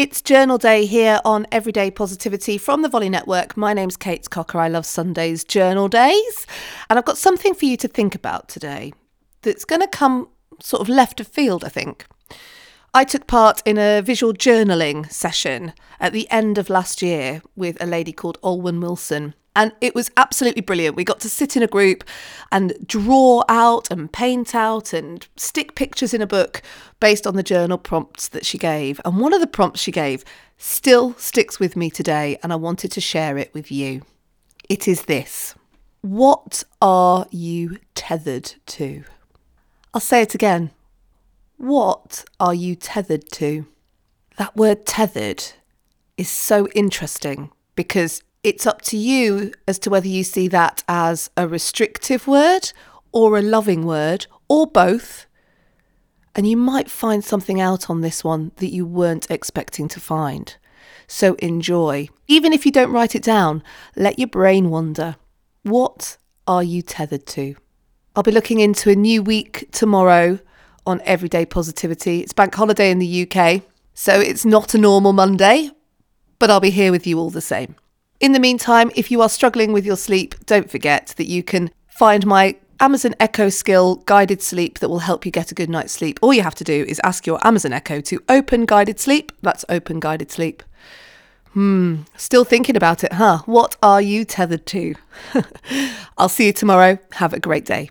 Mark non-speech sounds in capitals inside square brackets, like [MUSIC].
It's journal day here on Everyday Positivity from the Volley Network. My name's Kate Cocker. I love Sundays journal days. And I've got something for you to think about today that's going to come sort of left of field, I think. I took part in a visual journaling session at the end of last year with a lady called Olwen Wilson. And it was absolutely brilliant. We got to sit in a group and draw out and paint out and stick pictures in a book based on the journal prompts that she gave. And one of the prompts she gave still sticks with me today, and I wanted to share it with you. It is this What are you tethered to? I'll say it again. What are you tethered to? That word tethered is so interesting because it's up to you as to whether you see that as a restrictive word or a loving word or both. And you might find something out on this one that you weren't expecting to find. So enjoy. Even if you don't write it down, let your brain wander. What are you tethered to? I'll be looking into a new week tomorrow on Everyday Positivity. It's bank holiday in the UK, so it's not a normal Monday, but I'll be here with you all the same. In the meantime, if you are struggling with your sleep, don't forget that you can find my Amazon Echo Skill guided sleep that will help you get a good night's sleep. All you have to do is ask your Amazon Echo to open guided sleep. That's open guided sleep. Hmm, still thinking about it, huh? What are you tethered to? [LAUGHS] I'll see you tomorrow. Have a great day.